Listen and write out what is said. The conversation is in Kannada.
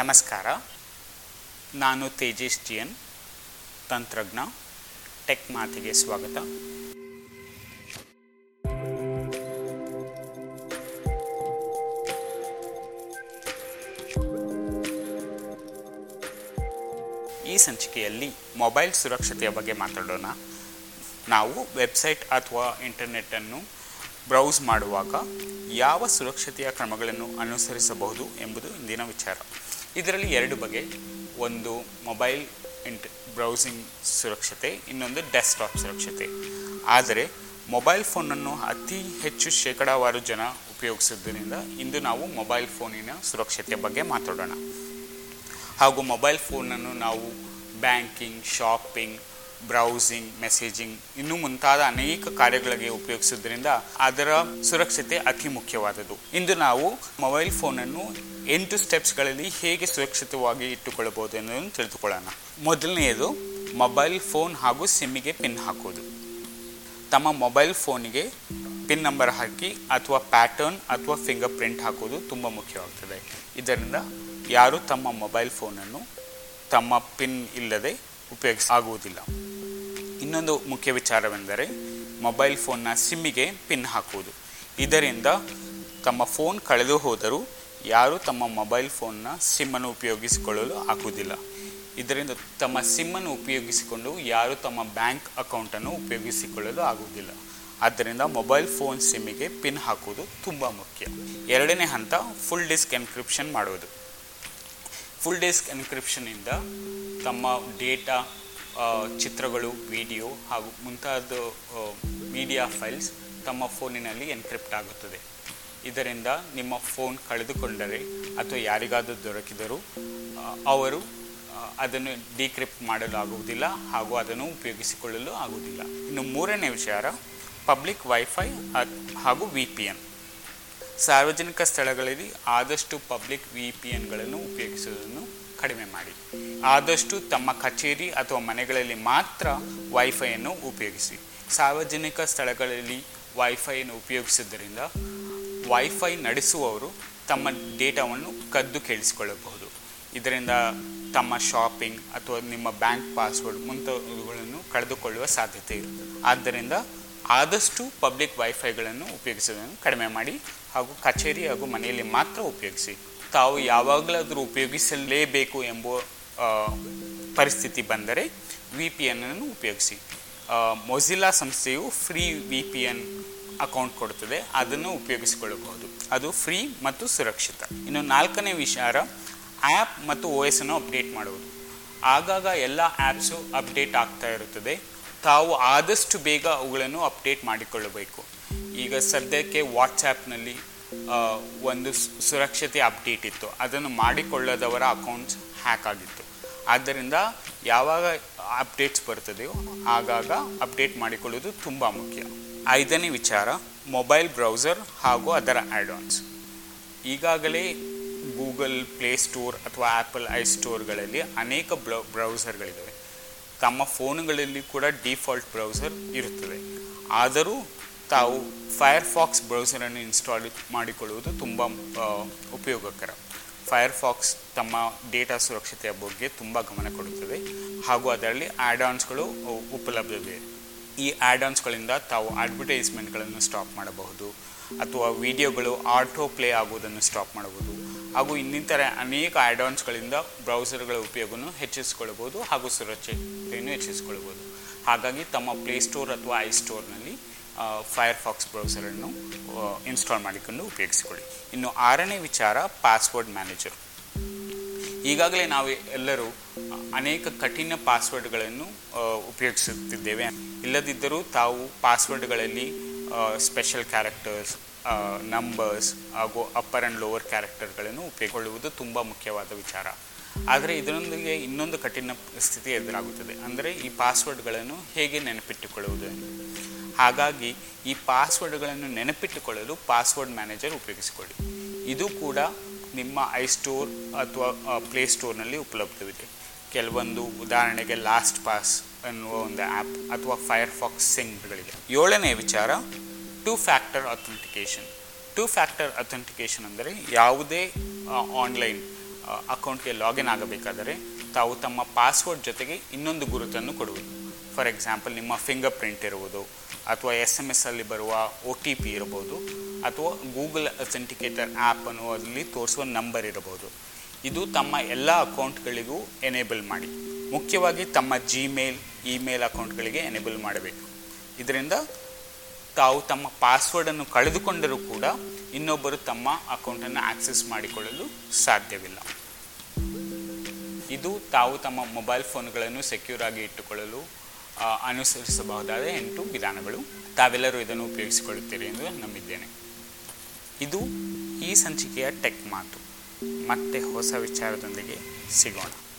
ನಮಸ್ಕಾರ. ನಾನು ತೇಜೇಶ್ ಜಿಯನ್, ತಂತ್ರಜ್ಞ, ಟೆಕ್ ಮಾತಿಗೆ ಸ್ವಾಗತ. ಈ ಸಂಚಿಕೆಯಲ್ಲಿ ಮೊಬೈಲ್ ಸುರಕ್ಷತೆಯ ಬಗ್ಗೆ ಮಾತಾಡೋಣ. ನಾವು ವೆಬ್ಸೈಟ್ ಅಥವಾ ಇಂಟರ್ನೆಟ್ಟನ್ನು ಬ್ರೌಸ್ ಮಾಡುವಾಗ ಯಾವ ಸುರಕ್ಷತೆಯ ಕ್ರಮಗಳನ್ನು ಅನುಸರಿಸಬಹುದು ಎಂಬುದು ಇಂದಿನ ವಿಚಾರ. ಇದರಲ್ಲಿ ಎರಡು ಬಗೆ, ಒಂದು ಮೊಬೈಲ್ ಇಂಟ್ ಬ್ರೌಸಿಂಗ್ ಸುರಕ್ಷತೆ, ಇನ್ನೊಂದು ಡೆಸ್ಕ್ಟಾಪ್ ಸುರಕ್ಷತೆ. ಆದರೆ ಮೊಬೈಲ್ ಫೋನನ್ನು ಅತಿ ಹೆಚ್ಚು ಶೇಕಡಾವಾರು ಜನ ಉಪಯೋಗಿಸೋದ್ರಿಂದ ಇಂದು ನಾವು ಮೊಬೈಲ್ ಫೋನಿನ ಸುರಕ್ಷತೆಯ ಬಗ್ಗೆ ಮಾತಾಡೋಣ. ಹಾಗೂ ಮೊಬೈಲ್ ಫೋನನ್ನು ನಾವು ಬ್ಯಾಂಕಿಂಗ್, ಶಾಪಿಂಗ್ ಬ್ರೌಸಿಂಗ್ ಮೆಸೇಜಿಂಗ್ ಇನ್ನು ಮುಂತಾದ ಅನೇಕ ಕಾರ್ಯಗಳಿಗೆ ಉಪಯೋಗಿಸುವುದರಿಂದ ಅದರ ಸುರಕ್ಷತೆ ಅತಿ ಮುಖ್ಯವಾದದ್ದು. ಇಂದು ನಾವು ಮೊಬೈಲ್ ಫೋನನ್ನು ಎಂಟು ಸ್ಟೆಪ್ಸ್ಗಳಲ್ಲಿ ಹೇಗೆ ಸುರಕ್ಷಿತವಾಗಿ ಇಟ್ಟುಕೊಳ್ಳಬಹುದು ಎನ್ನುವುದನ್ನು ತಿಳಿದುಕೊಳ್ಳೋಣ. ಮೊದಲನೆಯದು ಮೊಬೈಲ್ ಫೋನ್ ಹಾಗೂ ಸಿಮ್ಮಿಗೆ ಪಿನ್ ಹಾಕೋದು ತಮ್ಮ ಮೊಬೈಲ್ ಫೋನಿಗೆ ಪಿನ್ ನಂಬರ್ ಹಾಕಿ ಅಥವಾ ಪ್ಯಾಟರ್ನ್ ಅಥವಾ ಫಿಂಗರ್ ಪ್ರಿಂಟ್ ಹಾಕೋದು ತುಂಬ ಮುಖ್ಯವಾಗ್ತದೆ. ಇದರಿಂದ ಯಾರು ತಮ್ಮ ಮೊಬೈಲ್ ಫೋನನ್ನು ತಮ್ಮ ಪಿನ್ ಇಲ್ಲದೆ ಉಪಯೋಗಿಸ ಆಗುವುದಿಲ್ಲ. ಇನ್ನೊಂದು ಮುಖ್ಯ ವಿಚಾರವೆಂದರೆ ಮೊಬೈಲ್ ಫೋನ್ನ ಸಿಮ್ಮಿಗೆ ಪಿನ್ ಹಾಕುವುದು. ಇದರಿಂದ ತಮ್ಮ ಫೋನ್ ಕಳೆದು ಹೋದರೂ ಯಾರೂ ತಮ್ಮ ಮೊಬೈಲ್ ಫೋನ್ನ ಸಿಮ್ಮನ್ನು ಉಪಯೋಗಿಸಿಕೊಳ್ಳಲು ಆಗುವುದಿಲ್ಲ ಇದರಿಂದ ತಮ್ಮ ಸಿಮ್ಮನ್ನು ಉಪಯೋಗಿಸಿಕೊಂಡು ಯಾರು ತಮ್ಮ ಬ್ಯಾಂಕ್ ಅಕೌಂಟನ್ನು ಉಪಯೋಗಿಸಿಕೊಳ್ಳಲು ಆಗುವುದಿಲ್ಲ. ಆದ್ದರಿಂದ ಮೊಬೈಲ್ ಫೋನ್ ಸಿಮ್ಮಿಗೆ ಪಿನ್ ಹಾಕುವುದು ತುಂಬ ಮುಖ್ಯ. ಎರಡನೇ ಹಂತ, ಫುಲ್ ಡಿಸ್ಕ್ ಎನ್ಕ್ರಿಪ್ಷನ್ ಮಾಡುವುದು. ಫುಲ್ ಡಿಸ್ಕ್ ಎನ್ಕ್ರಿಪ್ಷನ್ನಿಂದ ತಮ್ಮ ಡೇಟಾ ಚಿತ್ರಗಳು, ವಿಡಿಯೋ ಹಾಗೂ ಮುಂತಾದ ಮೀಡಿಯಾ ಫೈಲ್ಸ್ ತಮ್ಮ ಫೋನಿನಲ್ಲಿ ಎನ್ಕ್ರಿಪ್ಟ್ ಆಗುತ್ತದೆ. ಇದರಿಂದ ನಿಮ್ಮ ಫೋನ್ ಕಳೆದುಕೊಂಡರೆ ಅಥವಾ ಯಾರಿಗಾದರೂ ದೊರಕಿದರೂ ಅವರು ಅದನ್ನು ಡಿಕ್ರಿಪ್ಟ್ ಮಾಡಲು ಆಗುವುದಿಲ್ಲ ಹಾಗೂ ಅದನ್ನು ಉಪಯೋಗಿಸಿಕೊಳ್ಳಲು ಆಗುವುದಿಲ್ಲ. ಇನ್ನು ಮೂರನೇ ವಿಚಾರ ಪಬ್ಲಿಕ್ ವೈಫೈ ಹಾಗೂ ವಿ ಪಿ ಎನ್ ಸಾರ್ವಜನಿಕ ಸ್ಥಳಗಳಲ್ಲಿ ಆದಷ್ಟು ಪಬ್ಲಿಕ್ ವಿ ಪಿ ಎನ್ಗಳನ್ನು ಉಪಯೋಗಿಸುವುದನ್ನು ಕಡಿಮೆ ಮಾಡಿ. ಆದಷ್ಟು ತಮ್ಮ ಕಚೇರಿ ಅಥವಾ ಮನೆಗಳಲ್ಲಿ ಮಾತ್ರ ವೈಫೈಯನ್ನು ಉಪಯೋಗಿಸಿ. ಸಾರ್ವಜನಿಕ ಸ್ಥಳಗಳಲ್ಲಿ ವೈಫೈಯನ್ನು ಉಪಯೋಗಿಸುವುದರಿಂದ ವೈಫೈ ನಡೆಸುವವರು ತಮ್ಮ ಡೇಟಾವನ್ನು ಕದ್ದು ಕೇಳಿಸಿಕೊಳ್ಳಬಹುದು. ಇದರಿಂದ ತಮ್ಮ ಶಾಪಿಂಗ್ ಅಥವಾ ನಿಮ್ಮ ಬ್ಯಾಂಕ್ ಪಾಸ್ವರ್ಡ್ ಮುಂತಾದವುಗಳನ್ನು ಕಳೆದುಕೊಳ್ಳುವ ಸಾಧ್ಯತೆ ಇರುತ್ತೆ ಆದ್ದರಿಂದ ಆದಷ್ಟು ಪಬ್ಲಿಕ್ ವೈಫೈಗಳನ್ನು ಉಪಯೋಗಿಸೋದನ್ನು ಕಡಿಮೆ ಮಾಡಿ ಹಾಗೂ ಕಚೇರಿ ಹಾಗೂ ಮನೆಯಲ್ಲಿ ಮಾತ್ರ ಉಪಯೋಗಿಸಿ. ತಾವು ಯಾವಾಗಲಾದರೂ ಉಪಯೋಗಿಸಲೇಬೇಕು ಎಂಬ ಪರಿಸ್ಥಿತಿ ಬಂದರೆ ವಿ ಪಿ ಎನ್ನನ್ನು ಉಪಯೋಗಿಸಿ. ಮೊಝಿಲಾ ಸಂಸ್ಥೆಯು free V P N account ಕೊಡುತ್ತದೆ ಅದನ್ನು ಉಪಯೋಗಿಸಿಕೊಳ್ಳಬಹುದು. ಅದು ಫ್ರೀ ಮತ್ತು ಸುರಕ್ಷಿತ. ಇನ್ನು ನಾಲ್ಕನೇ ವಿಚಾರ ಆ್ಯಪ್ ಮತ್ತು ಓ ಎಸ್ ಅನ್ನು ಅಪ್ಡೇಟ್ ಮಾಡುವುದು. ಆಗಾಗ ಎಲ್ಲ ಆ್ಯಪ್ಸು ಅಪ್ಡೇಟ್ ಆಗ್ತಾ ಇರುತ್ತದೆ. ತಾವು ಆದಷ್ಟು ಬೇಗ ಅವುಗಳನ್ನು ಅಪ್ಡೇಟ್ ಮಾಡಿಕೊಳ್ಳಬೇಕು. ಈಗ ಸದ್ಯಕ್ಕೆ ವಾಟ್ಸ್ಯಾಪ್ನಲ್ಲಿ ಒಂದು ಸುರಕ್ಷತೆ ಅಪ್ಡೇಟ್ ಇತ್ತು. ಅದನ್ನು ಮಾಡಿಕೊಳ್ಳದವರ ಅಕೌಂಟ್ಸ್ ಹ್ಯಾಕ್ ಆಗಿತ್ತು. ಆದ್ದರಿಂದ ಯಾವಾಗ ಅಪ್ಡೇಟ್ಸ್ ಬರ್ತದೆಯೋ ಆಗಾಗ ಅಪ್ಡೇಟ್ ಮಾಡಿಕೊಳ್ಳುವುದು ತುಂಬ ಮುಖ್ಯ. ಐದನೇ ವಿಚಾರ, ಮೊಬೈಲ್ ಬ್ರೌಸರ್ ಹಾಗೂ ಅದರ ಆ್ಯಡಾನ್ಸ್ ಈಗಾಗಲೇ ಗೂಗಲ್ ಪ್ಲೇ ಸ್ಟೋರ್ ಅಥವಾ ಆ್ಯಪಲ್ ಐ ಸ್ಟೋರ್ಗಳಲ್ಲಿ ಅನೇಕ ಬ್ರೌ, ಬ್ರೌಸರ್ಗಳಿದ್ದಾವೆ. ತಮ್ಮ ಫೋನುಗಳಲ್ಲಿ ಕೂಡ ಡಿಫಾಲ್ಟ್ ಬ್ರೌಸರ್ ಇರುತ್ತದೆ. ಆದರೂ ತಾವು ಫೈರ್ಫಾಕ್ಸ್ ಬ್ರೌಸರನ್ನು ಇನ್ಸ್ಟಾಲ್ ಮಾಡಿಕೊಳ್ಳುವುದು ತುಂಬ ಉಪಯೋಗಕರ. ಫೈರ್ಫಾಕ್ಸ್ ತಮ್ಮ ಡೇಟಾ ಸುರಕ್ಷತೆಯ ಬಗ್ಗೆ ತುಂಬ ಗಮನ ಕೊಡುತ್ತದೆ. ಹಾಗೂ ಅದರಲ್ಲಿ ಆ್ಯಡಾನ್ಸ್ಗಳು ಉಪಲಭ್ಯವಿದೆ ಈ ಆ್ಯಡಾನ್ಸ್ಗಳಿಂದ ತಾವು ಅಡ್ವರ್ಟೈಸ್ಮೆಂಟ್ಗಳನ್ನು ಸ್ಟಾಪ್ ಮಾಡಬಹುದು. ಅಥವಾ ವಿಡಿಯೋಗಳು ಆಟೋ ಪ್ಲೇ ಆಗುವುದನ್ನು ಸ್ಟಾಪ್ ಮಾಡಬಹುದು. ಹಾಗೂ ಇನ್ನಿತರ ಅನೇಕ ಆ್ಯಡಾನ್ಸ್ಗಳಿಂದ ಬ್ರೌಸರ್ಗಳ ಉಪಯೋಗವನ್ನು ಹೆಚ್ಚಿಸಿಕೊಳ್ಳಬಹುದು ಹಾಗೂ ಸುರಕ್ಷತೆಯನ್ನು ಹೆಚ್ಚಿಸಿಕೊಳ್ಳಬಹುದು. ಹಾಗಾಗಿ ತಮ್ಮ ಪ್ಲೇಸ್ಟೋರ್ ಅಥವಾ ಐ ಸ್ಟೋರ್ನಲ್ಲಿ ಫೈರ್ಫಾಕ್ಸ್ ಬ್ರೌಸರನ್ನು ಇನ್ಸ್ಟಾಲ್ ಮಾಡಿಕೊಂಡು ಉಪಯೋಗಿಸಿಕೊಳ್ಳಿ. ಇನ್ನು ಆರನೇ ವಿಚಾರ ಪಾಸ್ವರ್ಡ್ ಮ್ಯಾನೇಜರ್ ಈಗಾಗಲೇ ನಾವು ಎಲ್ಲರೂ ಅನೇಕ ಕಠಿಣ ಪಾಸ್ವರ್ಡ್ಗಳನ್ನು ಉಪಯೋಗಿಸುತ್ತಿದ್ದೇವೆ. ಇಲ್ಲದಿದ್ದರೂ ತಾವು ಪಾಸ್ವರ್ಡ್ಗಳಲ್ಲಿ ಸ್ಪೆಷಲ್ ಕ್ಯಾರೆಕ್ಟರ್ಸ್ ನಂಬರ್ಸ್ ಹಾಗೂ ಅಪ್ಪರ್ ಆ್ಯಂಡ್ ಲೋವರ್ ಕ್ಯಾರೆಕ್ಟರ್ಗಳನ್ನು ಉಪಯೋಗಿಕೊಳ್ಳುವುದು ತುಂಬ ಮುಖ್ಯವಾದ ವಿಚಾರ. ಆದರೆ ಇದರೊಂದಿಗೆ ಇನ್ನೊಂದು ಕಠಿಣ ಸ್ಥಿತಿ ಎದುರಾಗುತ್ತದೆ. ಅಂದರೆ ಈ ಪಾಸ್ವರ್ಡ್ಗಳನ್ನು ಹೇಗೆ ನೆನಪಿಟ್ಟುಕೊಳ್ಳುವುದು? ಹಾಗಾಗಿ ಈ ಪಾಸ್ವರ್ಡ್ಗಳನ್ನು ನೆನಪಿಟ್ಟುಕೊಳ್ಳಲು ಪಾಸ್ವರ್ಡ್ ಮ್ಯಾನೇಜರ್ ಉಪಯೋಗಿಸಿಕೊಳ್ಳಿ. ಇದು ಕೂಡ ನಿಮ್ಮ ಐ ಸ್ಟೋರ್ ಅಥವಾ ಪ್ಲೇ ಸ್ಟೋರ್ನಲ್ಲಿ ಉಪಲಬ್ಧವಿದೆ. ಕೆಲವೊಂದು ಉದಾಹರಣೆಗೆ ಲಾಸ್ಟ್ ಪಾಸ್ ಎನ್ನುವ ಒಂದು ಆ್ಯಪ್ ಅಥವಾ ಫೈರ್ಫಾಕ್ಸ್ ಸಿಂಗ್ಗಳಿದೆ ಏಳನೇ ವಿಚಾರ two factor authentication. Two factor authentication ಅಂದರೆ ಯಾವುದೇ ಆನ್ಲೈನ್ ಅಕೌಂಟ್ಗೆ ಲಾಗಿನ್ ಆಗಬೇಕಾದರೆ ತಾವು ತಮ್ಮ ಪಾಸ್ವರ್ಡ್ ಜೊತೆಗೆ ಇನ್ನೊಂದು ಗುರುತನ್ನು ಕೊಡುವುದು. ಫಾರ್ ಎಕ್ಸಾಂಪಲ್, ನಿಮ್ಮ ಫಿಂಗರ್ ಪ್ರಿಂಟ್ ಇರುವುದು ಅಥವಾ ಎಸ್ ಎಂ ಎಸ್ ಅಲ್ಲಿ ಬರುವ ಒ ಟಿ ಪಿ ಇರಬಹುದು, ಅಥವಾ ಗೂಗಲ್ ಅಥೆಂಟಿಕೇಟರ್ ಆ್ಯಪ್ ಅನ್ನುವಲ್ಲಿ ತೋರಿಸುವ ನಂಬರ್ ಇರಬಹುದು. ಇದು ತಮ್ಮ ಎಲ್ಲ ಅಕೌಂಟ್ಗಳಿಗೂ ಎನೇಬಲ್ ಮಾಡಿ. ಮುಖ್ಯವಾಗಿ ತಮ್ಮ ಜಿಮೇಲ್ ಇಮೇಲ್ ಅಕೌಂಟ್ಗಳಿಗೆ ಎನೇಬಲ್ ಮಾಡಬೇಕು. ಇದರಿಂದ ತಾವು ತಮ್ಮ ಪಾಸ್ವರ್ಡನ್ನು ಕಳೆದುಕೊಂಡರೂ ಕೂಡ ಇನ್ನೊಬ್ಬರು ತಮ್ಮ ಅಕೌಂಟನ್ನು ಆಕ್ಸೆಸ್ ಮಾಡಿಕೊಳ್ಳಲು ಸಾಧ್ಯವಿಲ್ಲ. ಇದು ತಾವು ತಮ್ಮ ಮೊಬೈಲ್ ಫೋನ್ಗಳನ್ನು ಸೆಕ್ಯೂರ್ ಆಗಿ ಇಟ್ಟುಕೊಳ್ಳಲು ಅನುಸರಿಸಬಹುದಾದ ಎಂಟು ವಿಧಾನಗಳು. ತಾವೆಲ್ಲರೂ ಇದನ್ನು ಉಪಯೋಗಿಸಿಕೊಳ್ಳುತ್ತೀರಿ ಎಂದು ನಂಬಿದ್ದೇನೆ. ಇದು ಈ ಸಂಚಿಕೆಯ ಟೆಕ್ ಮಾತು. ಮತ್ತೆ ಹೊಸ ವಿಚಾರದೊಂದಿಗೆ ಸಿಗೋಣ.